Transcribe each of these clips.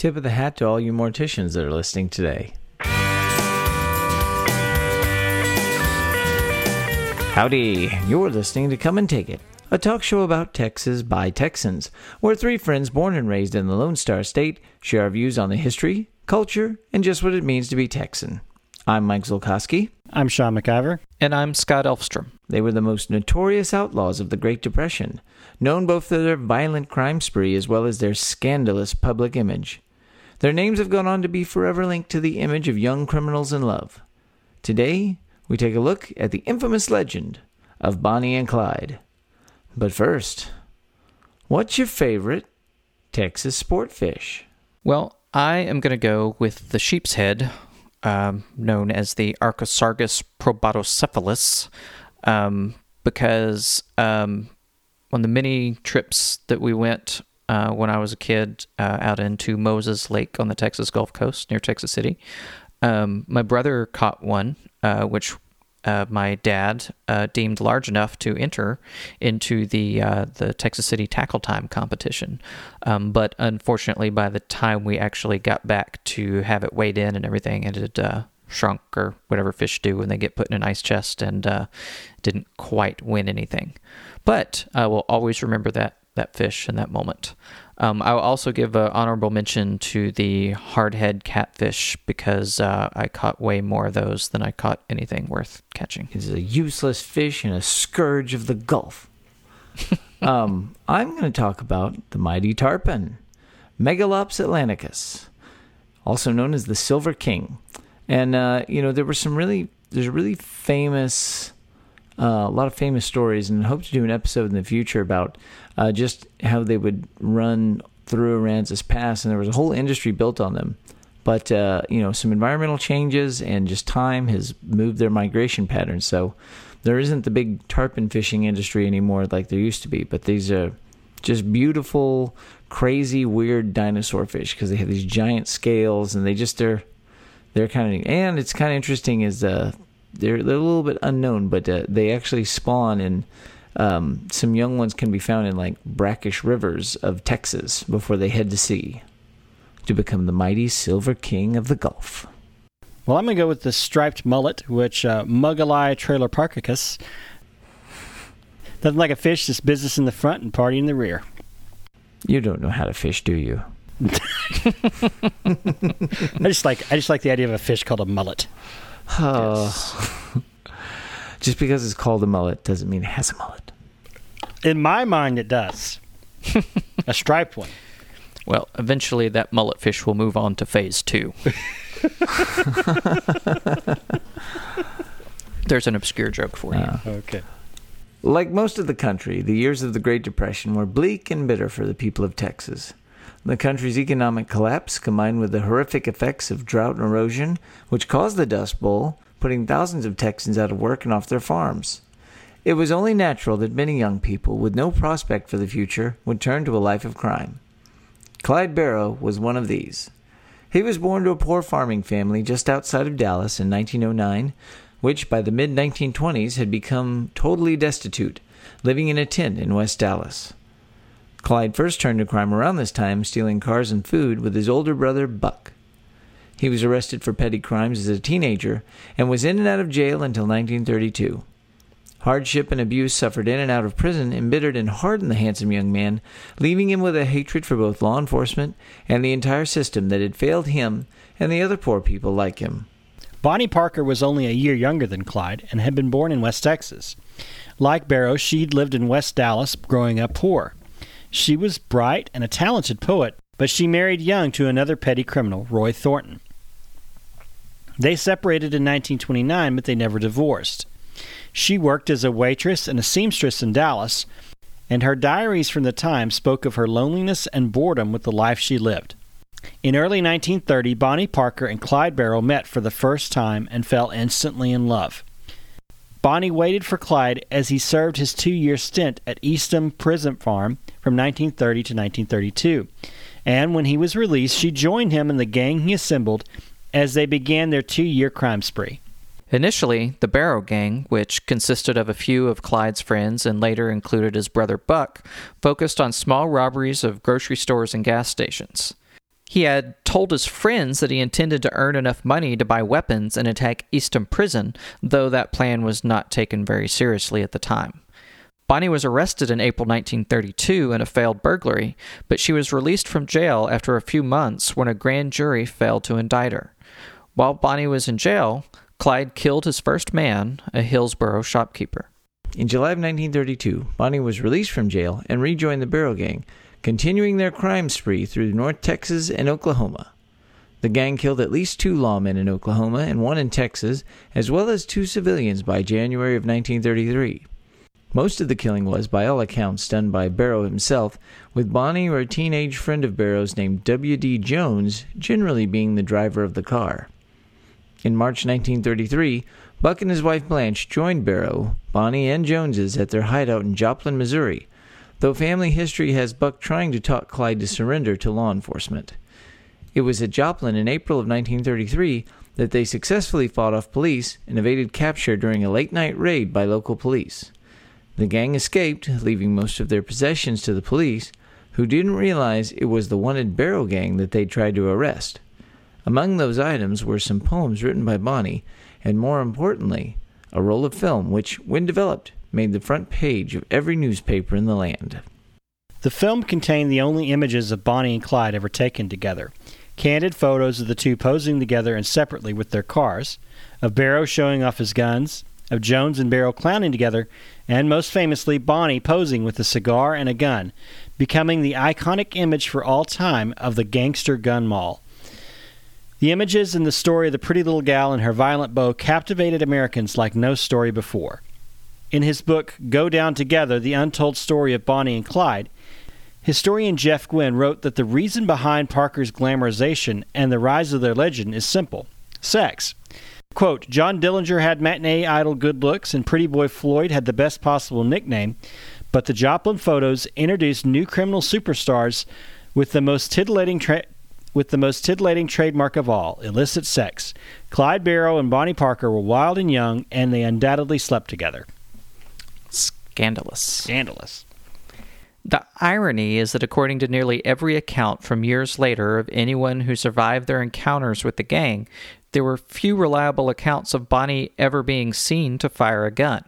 Tip of the hat to all you morticians that are listening today. Howdy, you're listening to Come and Take It, a talk show about Texas by Texans, where three friends born and raised in the Lone Star State share our views on the history, culture, and just what it means to be Texan. I'm Mike Zolkowski. I'm Sean McIver. And I'm Scott Elfstrom. They were the most notorious outlaws of the Great Depression, known both for their violent crime spree as well as their scandalous public image. Their names have gone on to be forever linked to the image of young criminals in love. Today, we take a look at the infamous legend of Bonnie and Clyde. But first, what's your favorite Texas sport fish? Well, I am going to go with the sheep's head, um, known as the Archosargus probatocephalus, um, because um, on the many trips that we went uh, when I was a kid uh, out into Moses Lake on the Texas Gulf Coast near Texas City. Um, my brother caught one, uh, which uh, my dad uh, deemed large enough to enter into the uh, the Texas City Tackle Time competition. Um, but unfortunately, by the time we actually got back to have it weighed in and everything, it had shrunk or whatever fish do when they get put in an ice chest and didn't quite win anything. But I will always remember that that fish in that moment. Um, I will also give an honorable mention to the hardhead catfish because uh, I caught way more of those than I caught anything worth catching. He's a useless fish and a scourge of the Gulf. um, I'm going to talk about the mighty tarpon, Megalops atlanticus, also known as the Silver King. And uh, you know there were some really there's a really famous uh, a lot of famous stories, and hope to do an episode in the future about uh, just how they would run through Aransas Pass, and there was a whole industry built on them. But uh, you know, some environmental changes and just time has moved their migration patterns. So there isn't the big tarpon fishing industry anymore like there used to be. But these are just beautiful, crazy, weird dinosaur fish because they have these giant scales, and they just are they're kind of and it's kind of interesting is uh they're they're a little bit unknown, but uh, they actually spawn in. Um, some young ones can be found in like brackish rivers of Texas before they head to sea to become the mighty Silver King of the Gulf. Well, I'm going to go with the striped mullet, which uh, Muggallii trailerparkicus. Nothing like a fish, just business in the front and party in the rear. You don't know how to fish, do you? I just like I just like the idea of a fish called a mullet. Yes. Just because it's called a mullet doesn't mean it has a mullet. In my mind, it does. a striped one. Well, eventually that mullet fish will move on to phase two. There's an obscure joke for you. Uh, okay. Like most of the country, the years of the Great Depression were bleak and bitter for the people of Texas. The country's economic collapse, combined with the horrific effects of drought and erosion, which caused the Dust Bowl, putting thousands of Texans out of work and off their farms. It was only natural that many young people with no prospect for the future would turn to a life of crime. Clyde Barrow was one of these. He was born to a poor farming family just outside of Dallas in 1909, which by the mid 1920s had become totally destitute, living in a tent in West Dallas. Clyde first turned to crime around this time, stealing cars and food with his older brother, Buck. He was arrested for petty crimes as a teenager and was in and out of jail until 1932. Hardship and abuse suffered in and out of prison embittered and hardened the handsome young man, leaving him with a hatred for both law enforcement and the entire system that had failed him and the other poor people like him. Bonnie Parker was only a year younger than Clyde and had been born in West Texas. Like Barrow, she'd lived in West Dallas growing up poor. She was bright and a talented poet, but she married young to another petty criminal, Roy Thornton. They separated in 1929, but they never divorced. She worked as a waitress and a seamstress in Dallas, and her diaries from the time spoke of her loneliness and boredom with the life she lived. In early 1930, Bonnie Parker and Clyde Barrow met for the first time and fell instantly in love. Bonnie waited for Clyde as he served his two year stint at Eastham Prison Farm from 1930 to 1932. And when he was released, she joined him in the gang he assembled as they began their two year crime spree. Initially, the Barrow Gang, which consisted of a few of Clyde's friends and later included his brother Buck, focused on small robberies of grocery stores and gas stations. He had told his friends that he intended to earn enough money to buy weapons and attack Eastham Prison, though that plan was not taken very seriously at the time. Bonnie was arrested in April 1932 in a failed burglary, but she was released from jail after a few months when a grand jury failed to indict her. While Bonnie was in jail, Clyde killed his first man, a Hillsboro shopkeeper. In July of 1932, Bonnie was released from jail and rejoined the Barrow Gang, continuing their crime spree through North Texas and Oklahoma. The gang killed at least two lawmen in Oklahoma and one in Texas, as well as two civilians by January of 1933. Most of the killing was, by all accounts, done by Barrow himself, with Bonnie or a teenage friend of Barrow's named W.D. Jones generally being the driver of the car. In March 1933, Buck and his wife Blanche joined Barrow, Bonnie, and Joneses at their hideout in Joplin, Missouri, though family history has Buck trying to talk Clyde to surrender to law enforcement. It was at Joplin in April of 1933 that they successfully fought off police and evaded capture during a late night raid by local police. The gang escaped, leaving most of their possessions to the police, who didn't realize it was the wanted Barrow gang that they tried to arrest. Among those items were some poems written by Bonnie, and more importantly, a roll of film which, when developed, made the front page of every newspaper in the land. The film contained the only images of Bonnie and Clyde ever taken together candid photos of the two posing together and separately with their cars, of Barrow showing off his guns, of Jones and Barrow clowning together, and most famously, Bonnie posing with a cigar and a gun, becoming the iconic image for all time of the gangster gun moll. The images and the story of the pretty little gal and her violent beau captivated Americans like no story before. In his book, Go Down Together The Untold Story of Bonnie and Clyde, historian Jeff Guinn wrote that the reason behind Parker's glamorization and the rise of their legend is simple sex. Quote, John Dillinger had matinee idol good looks, and Pretty Boy Floyd had the best possible nickname, but the Joplin photos introduced new criminal superstars with the most titillating tra- with the most titillating trademark of all, illicit sex. Clyde Barrow and Bonnie Parker were wild and young, and they undoubtedly slept together. Scandalous. Scandalous. The irony is that according to nearly every account from years later of anyone who survived their encounters with the gang, there were few reliable accounts of Bonnie ever being seen to fire a gun.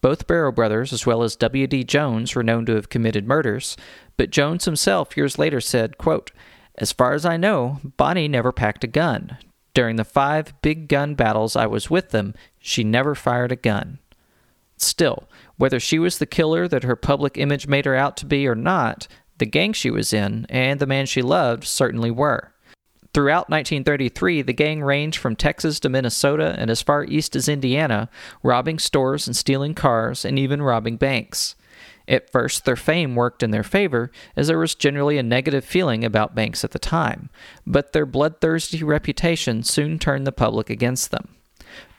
Both Barrow brothers, as well as W.D. Jones, were known to have committed murders, but Jones himself years later said, quote, As far as I know, Bonnie never packed a gun. During the five big gun battles I was with them, she never fired a gun. Still, whether she was the killer that her public image made her out to be or not, the gang she was in and the man she loved certainly were. Throughout 1933, the gang ranged from Texas to Minnesota and as far east as Indiana, robbing stores and stealing cars and even robbing banks. At first, their fame worked in their favor, as there was generally a negative feeling about banks at the time, but their bloodthirsty reputation soon turned the public against them.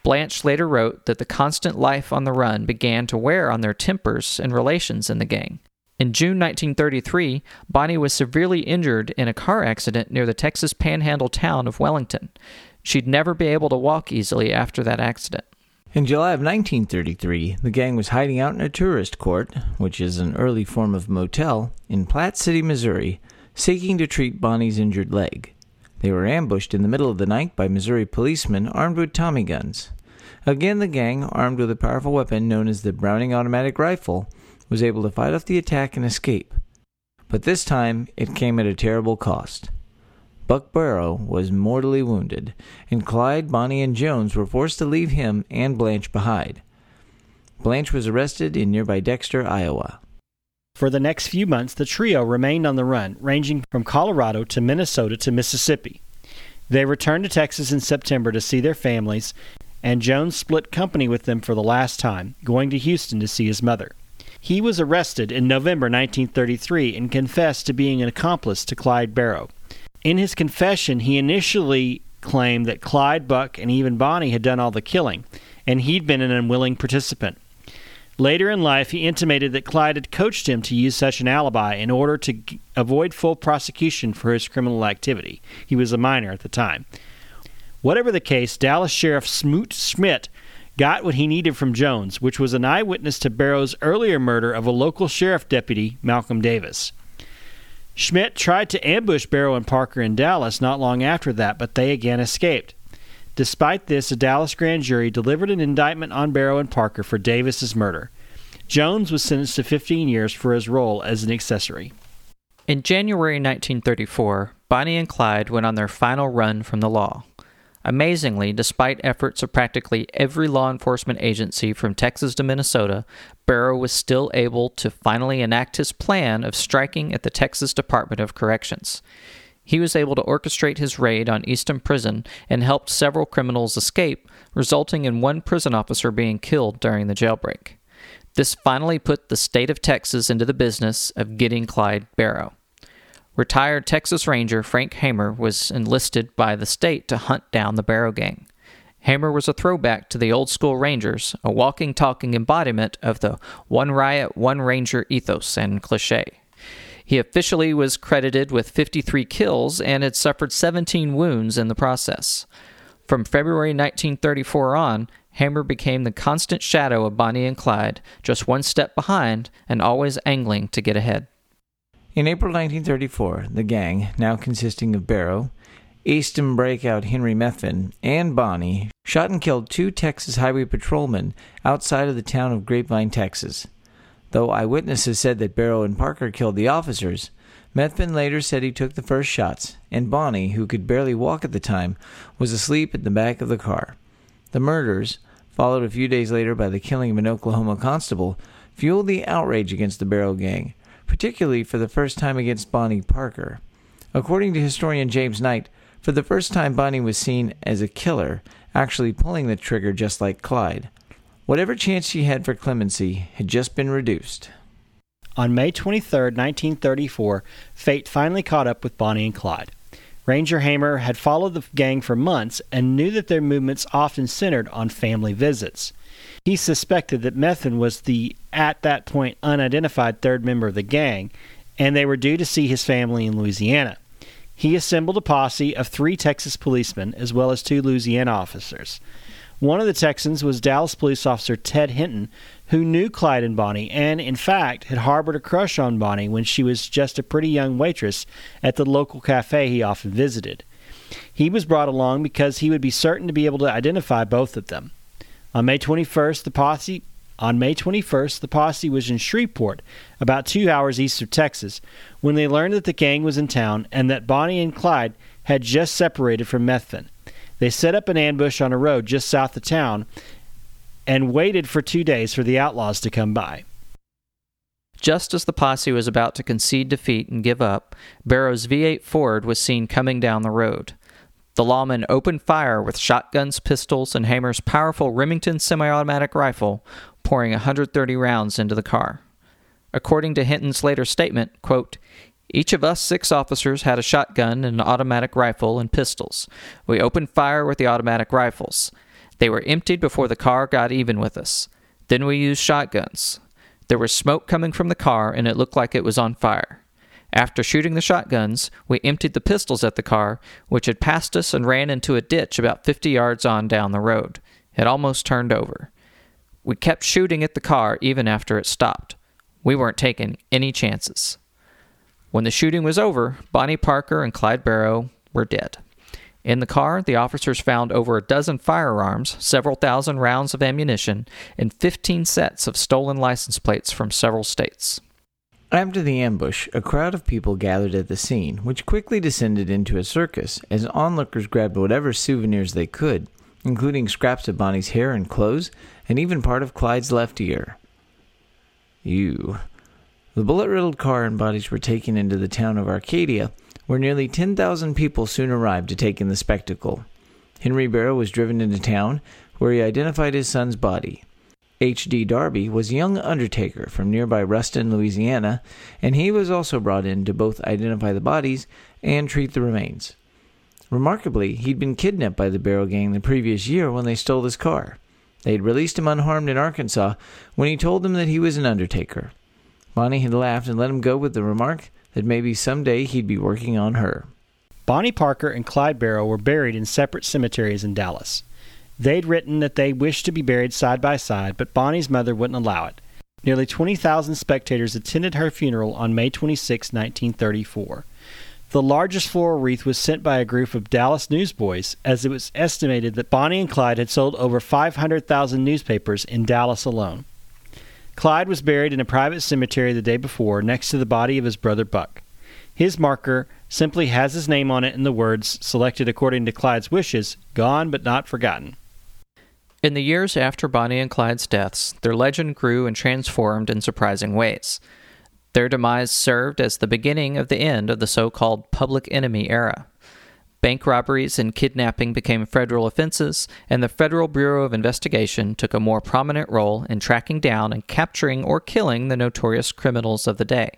Blanche later wrote that the constant life on the run began to wear on their tempers and relations in the gang. In June 1933, Bonnie was severely injured in a car accident near the Texas panhandle town of Wellington. She'd never be able to walk easily after that accident. In July of 1933, the gang was hiding out in a tourist court, which is an early form of motel, in Platte City, Missouri, seeking to treat Bonnie's injured leg. They were ambushed in the middle of the night by Missouri policemen armed with Tommy guns. Again, the gang, armed with a powerful weapon known as the Browning automatic rifle, was able to fight off the attack and escape. But this time it came at a terrible cost. Buck Barrow was mortally wounded, and Clyde, Bonnie, and Jones were forced to leave him and Blanche behind. Blanche was arrested in nearby Dexter, Iowa. For the next few months, the trio remained on the run, ranging from Colorado to Minnesota to Mississippi. They returned to Texas in September to see their families, and Jones split company with them for the last time, going to Houston to see his mother. He was arrested in November 1933 and confessed to being an accomplice to Clyde Barrow. In his confession, he initially claimed that Clyde, Buck, and even Bonnie had done all the killing, and he'd been an unwilling participant. Later in life, he intimated that Clyde had coached him to use such an alibi in order to g- avoid full prosecution for his criminal activity. He was a minor at the time. Whatever the case, Dallas Sheriff Smoot Schmid got what he needed from Jones, which was an eyewitness to Barrow's earlier murder of a local sheriff deputy, Malcolm Davis. Schmid tried to ambush Barrow and Parker in Dallas not long after that, but they again escaped. Despite this, a Dallas grand jury delivered an indictment on Barrow and Parker for Davis's murder. Jones was sentenced to 15 years for his role as an accessory. In January 1934, Bonnie and Clyde went on their final run from the law. Amazingly, despite efforts of practically every law enforcement agency from Texas to Minnesota, Barrow was still able to finally enact his plan of striking at the Texas Department of Corrections. He was able to orchestrate his raid on Eastham Prison and helped several criminals escape, resulting in one prison officer being killed during the jailbreak. This finally put the state of Texas into the business of getting Clyde Barrow. Retired Texas Ranger Frank Hamer was enlisted by the state to hunt down the Barrow Gang. Hamer was a throwback to the old school Rangers, a walking, talking embodiment of the one riot, one ranger ethos and cliche. He officially was credited with 53 kills and had suffered 17 wounds in the process. From February 1934 on, Hamer became the constant shadow of Bonnie and Clyde, just one step behind and always angling to get ahead. In April 1934, the gang, now consisting of Barrow, Eastham breakout Henry Methvin, and Bonnie, shot and killed two Texas Highway patrolmen outside of the town of Grapevine, Texas. Though eyewitnesses said that Barrow and Parker killed the officers, Methvin later said he took the first shots, and Bonnie, who could barely walk at the time, was asleep at the back of the car. The murders, followed a few days later by the killing of an Oklahoma constable, fueled the outrage against the Barrow Gang, particularly for the first time against Bonnie Parker. According to historian James Knight, for the first time Bonnie was seen as a killer, actually pulling the trigger just like Clyde. Whatever chance she had for clemency had just been reduced. On May 23, 1934, fate finally caught up with Bonnie and Clyde. Ranger Hamer had followed the gang for months and knew that their movements often centered on family visits. He suspected that Methvin was the, at that point, unidentified third member of the gang, and they were due to see his family in Louisiana. He assembled a posse of three Texas policemen as well as two Louisiana officers. One of the Texans was Dallas police officer Ted Hinton, who knew Clyde and Bonnie and, in fact, had harbored a crush on Bonnie when she was just a pretty young waitress at the local cafe he often visited. He was brought along because he would be certain to be able to identify both of them. On May 21st, the posse on May 21st, the posse was in Shreveport, about two hours east of Texas, when they learned that the gang was in town and that Bonnie and Clyde had just separated from Methvin. They set up an ambush on a road just south of town and waited for two days for the outlaws to come by. Just as the posse was about to concede defeat and give up, Barrow's V8 Ford was seen coming down the road. The lawmen opened fire with shotguns, pistols, and Hamer's powerful Remington semi automatic rifle, pouring 130 rounds into the car. According to Hinton's later statement, quote, each of us six officers had a shotgun and an automatic rifle and pistols. We opened fire with the automatic rifles. They were emptied before the car got even with us. Then we used shotguns. There was smoke coming from the car and it looked like it was on fire. After shooting the shotguns, we emptied the pistols at the car, which had passed us and ran into a ditch about 50 yards on down the road. It almost turned over. We kept shooting at the car even after it stopped. We weren't taking any chances. When the shooting was over, Bonnie Parker and Clyde Barrow were dead. In the car, the officers found over a dozen firearms, several thousand rounds of ammunition, and 15 sets of stolen license plates from several states. After the ambush, a crowd of people gathered at the scene, which quickly descended into a circus as onlookers grabbed whatever souvenirs they could, including scraps of Bonnie's hair and clothes, and even part of Clyde's left ear. You the bullet riddled car and bodies were taken into the town of Arcadia, where nearly 10,000 people soon arrived to take in the spectacle. Henry Barrow was driven into town, where he identified his son's body. H.D. Darby was a young undertaker from nearby Ruston, Louisiana, and he was also brought in to both identify the bodies and treat the remains. Remarkably, he'd been kidnapped by the Barrow Gang the previous year when they stole his car. They had released him unharmed in Arkansas when he told them that he was an undertaker. Bonnie had laughed and let him go with the remark that maybe someday he'd be working on her. Bonnie Parker and Clyde Barrow were buried in separate cemeteries in Dallas. They'd written that they wished to be buried side by side, but Bonnie's mother wouldn't allow it. Nearly 20,000 spectators attended her funeral on May 26, 1934. The largest floral wreath was sent by a group of Dallas newsboys, as it was estimated that Bonnie and Clyde had sold over 500,000 newspapers in Dallas alone. Clyde was buried in a private cemetery the day before next to the body of his brother Buck. His marker simply has his name on it and the words, selected according to Clyde's wishes, gone but not forgotten. In the years after Bonnie and Clyde's deaths, their legend grew and transformed in surprising ways. Their demise served as the beginning of the end of the so called public enemy era. Bank robberies and kidnapping became federal offenses, and the Federal Bureau of Investigation took a more prominent role in tracking down and capturing or killing the notorious criminals of the day.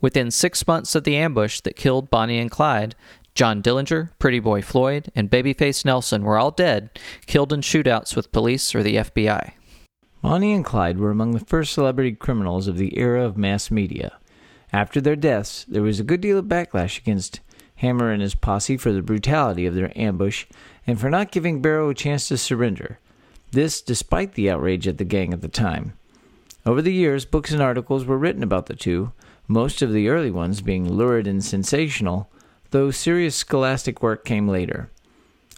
Within six months of the ambush that killed Bonnie and Clyde, John Dillinger, Pretty Boy Floyd, and Babyface Nelson were all dead, killed in shootouts with police or the FBI. Bonnie and Clyde were among the first celebrity criminals of the era of mass media. After their deaths, there was a good deal of backlash against Hamer and his posse for the brutality of their ambush and for not giving Barrow a chance to surrender. This despite the outrage at the gang at the time. Over the years, books and articles were written about the two, most of the early ones being lurid and sensational, though serious scholastic work came later.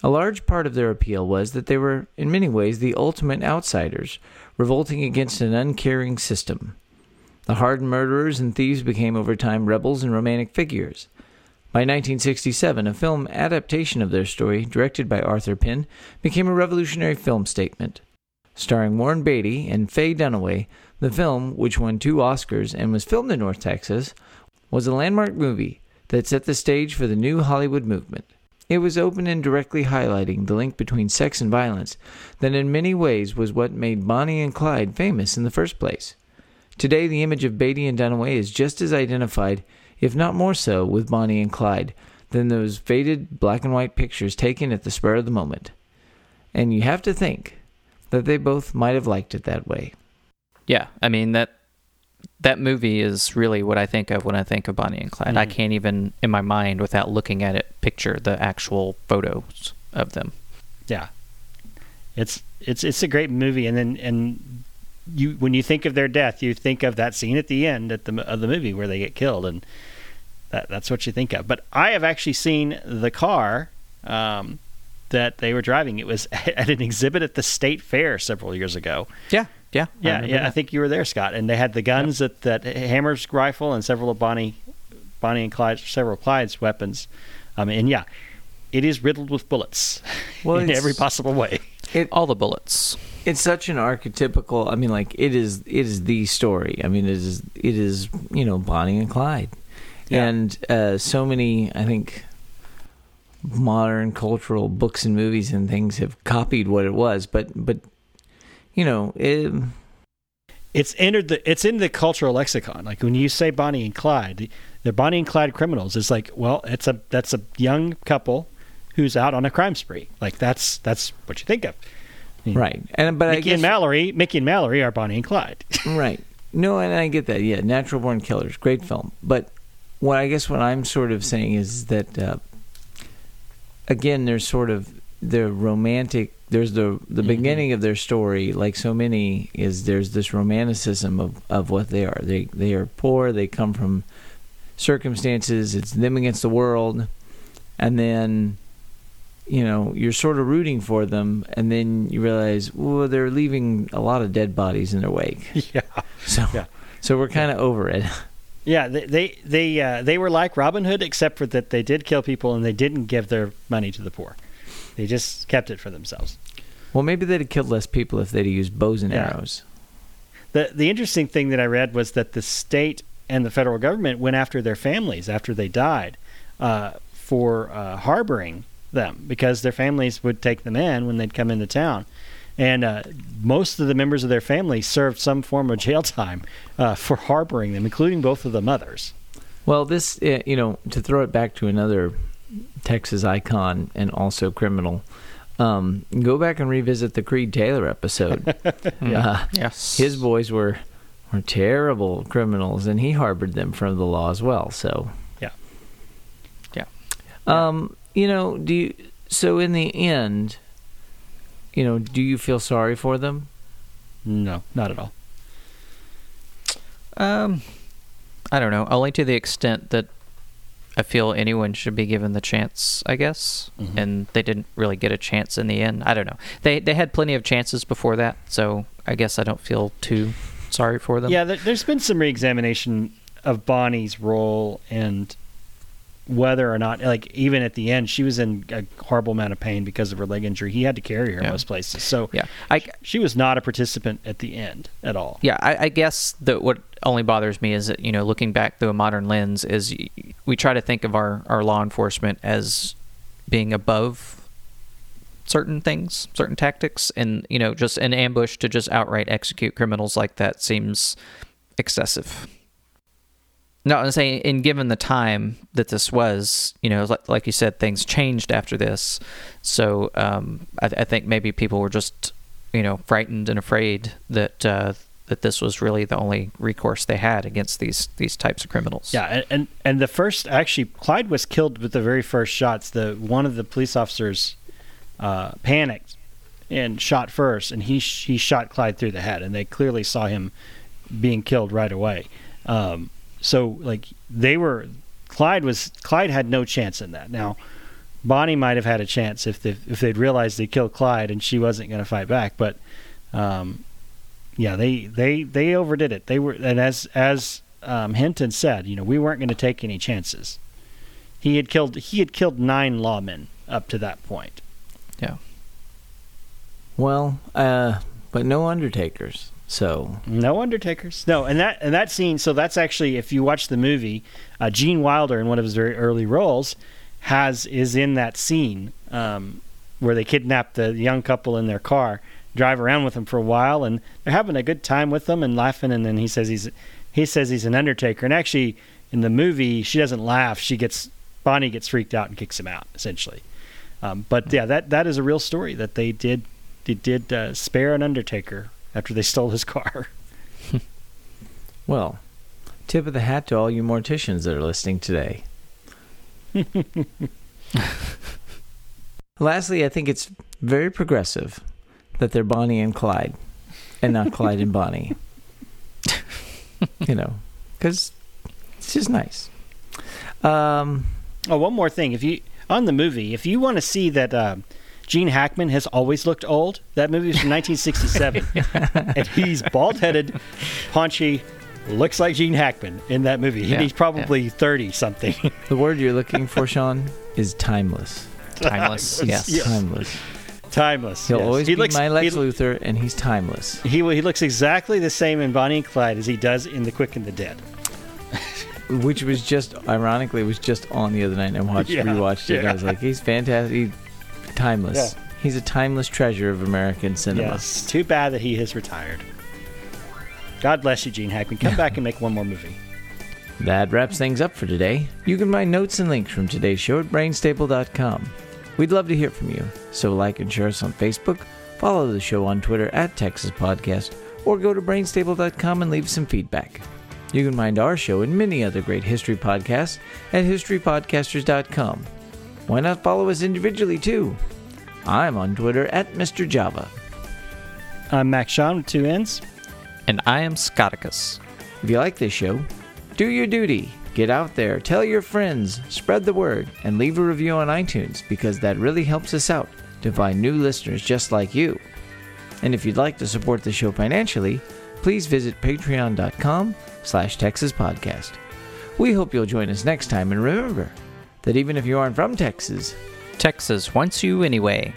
A large part of their appeal was that they were, in many ways, the ultimate outsiders, revolting against an uncaring system. The hardened murderers and thieves became over time rebels and romantic figures. By 1967, a film adaptation of their story, directed by Arthur Penn, became a revolutionary film statement. Starring Warren Beatty and Faye Dunaway, the film, which won two Oscars and was filmed in North Texas, was a landmark movie that set the stage for the new Hollywood movement. It was open and directly highlighting the link between sex and violence that in many ways was what made Bonnie and Clyde famous in the first place. Today, the image of Beatty and Dunaway is just as identified, if not more so, with Bonnie and Clyde than those faded black and white pictures taken at the spur of the moment. And you have to think that they both might have liked it that way. Yeah, I mean that that movie is really what I think of when I think of Bonnie and Clyde. Mm. I can't even in my mind without looking at it picture the actual photos of them. Yeah, it's it's it's a great movie, and then and you when you think of their death, you think of that scene at the end at the of the movie where they get killed, and that that's what you think of. But I have actually seen the car um, that they were driving. It was at an exhibit at the state fair several years ago. Yeah, yeah, I Yeah, remember yeah. I think you were there, Scott. And they had the guns that that Hamer's rifle and several of Bonnie, Bonnie and Clyde, several Clyde's weapons. Um, and yeah, it is riddled with bullets Well, in every possible way. It, all the bullets. it's such an archetypical. I mean, like it is. It is the story. I mean, it is. It is. You know, Bonnie and Clyde, Yeah. and uh, so many. I think modern cultural books and movies and things have copied what it was, but but you know, it, It's entered the it's in the cultural lexicon. Like when you say Bonnie and Clyde, they're Bonnie and Clyde criminals. It's like, well, it's a that's a young couple who's out on a crime spree. Like that's that's what you think of. right. And but I guess and Mallory, Mickey and Mallory are Bonnie and Clyde. right. No, and I get that. Yeah, Natural Born Killers, great film. But what I guess what I'm sort of saying is that uh, again, there's sort of the romantic. There's the the Mhm. beginning of their story, like so many, is there's this romanticism of of what they are. They they are poor. They come from circumstances. It's them against the world, and then. You know, you're sort of rooting for them, and then you realize, well, they're leaving a lot of dead bodies in their wake. yeah. So, Yeah. so we're kind of over it. Yeah, they they they, uh, they were like Robin Hood, except for that they did kill people and they didn't give their money to the poor. They just kept it for themselves. Well, maybe they'd have killed less people if they'd have used bows and Yeah. arrows. The the interesting thing that I read was that the state and the federal government went after their families after they died uh, for uh, harboring them because their families would take them in when they'd come into town. And uh, most of the members of their family served some form of jail time uh, for harboring them, including both of the mothers. Well, this, uh, you know, to throw it back to another Texas icon and also criminal, um, go back and revisit the Creed Taylor episode. uh, Yes. his boys were were terrible criminals, and he harbored them from the law as well. So, Yeah. Yeah. Um, you know, do you? So in the end, you know, do you feel sorry for them? No, not at all. Um, I don't know. Only to the extent that I feel anyone should be given the chance. I guess, Mhm. and they didn't really get a chance in the end. I don't know. They they had plenty of chances before that, so I guess I don't feel too sorry for them. Yeah, there, there's been some reexamination of Bonnie's role and whether or not, like, even at the end, she was in a horrible amount of pain because of her leg injury. He had to carry her Yeah. most places. So Yeah. I she was not a participant at the end at all. Yeah, I, I guess that what only bothers me is that you know, looking back through a modern lens, is we try to think of our our law enforcement as being above certain things, certain tactics, and you know, just an ambush to just outright execute criminals like that seems excessive. No, I'm saying, in given the time that this was, you know, like, like you said, things changed after this. So um, I, I think maybe people were just, you know, frightened and afraid that uh, that this was really the only recourse they had against these these types of criminals. Yeah, and, and and the first actually Clyde was killed with the very first shots. The one of the police officers uh, panicked and shot first, and he he shot Clyde through the head, and they clearly saw him being killed right away. Um, so like they were, Clyde was Clyde had no chance in that. Now, Bonnie might have had a chance if they if they'd realized they killed Clyde and she wasn't going to fight back, but. Um, yeah, they, they, they overdid it. They were, and as as um, Hinton said, you know, we weren't going to take any chances. He had killed he had killed nine lawmen up to that point. yeah. Well, uh, but no Undertakers. So No Undertakers. No, and that and that scene. So that's actually, if you watch the movie, uh, Gene Wilder in one of his very early roles has is in that scene um, where they kidnap the young couple in their car, drive around with them for a while, and they're having a good time with them and laughing. And then he says he's he says he's an Undertaker, and actually in the movie she doesn't laugh. She gets Bonnie gets freaked out and kicks him out essentially. Um, but yeah, that that is a real story that they did they did uh, spare an Undertaker after they stole his car. Well, tip of the hat to all you morticians that are listening today. Lastly, I think it's very progressive that they're Bonnie and Clyde and not Clyde and Bonnie. you know, because it's just nice. Um, Oh, one more thing. If you on the movie, if you want to see that uh, Gene Hackman has always looked old, that movie is from 1967, and he's bald-headed, paunchy, looks like Gene Hackman in that movie. Yeah, he's probably 30 something. the word you're looking for, Sean, is timeless. Timeless. yes. He's timeless. Timeless. He'll yes. always he be looks, my Lex he, Luthor, and he's timeless. he he looks exactly the same in Bonnie and Clyde as he does in The Quick and the Dead. Which was just, ironically, was just on the other night. And I watched, Yeah, rewatched it. And I was like, he's fantastic. He's timeless. He's a timeless treasure of American cinema. Yes. Too bad that he has retired. God bless you, Gene Hackman. Come back and make one more movie. That wraps things up for today. You can find notes and links from today's show at brainstable.com. We'd love to hear from you, so like and share us on Facebook, follow the show on Twitter at Texas Podcast, or go to brainstable.com and leave some feedback. You can find our show and many other great history podcasts at historypodcasters.com. Why not follow us individually too? I'm on Twitter at Mr. Java. I'm Max Sean with two N's. And I am Scoticus. If you like this show, do your duty. Get out there, tell your friends, spread the word, and leave a review on iTunes because that really helps us out to find new listeners just like you. And if you'd like to support the show financially, please visit patreon.com slash Texas Podcast. We hope you'll join us next time, and remember that even if you aren't from Texas, Texas wants you anyway.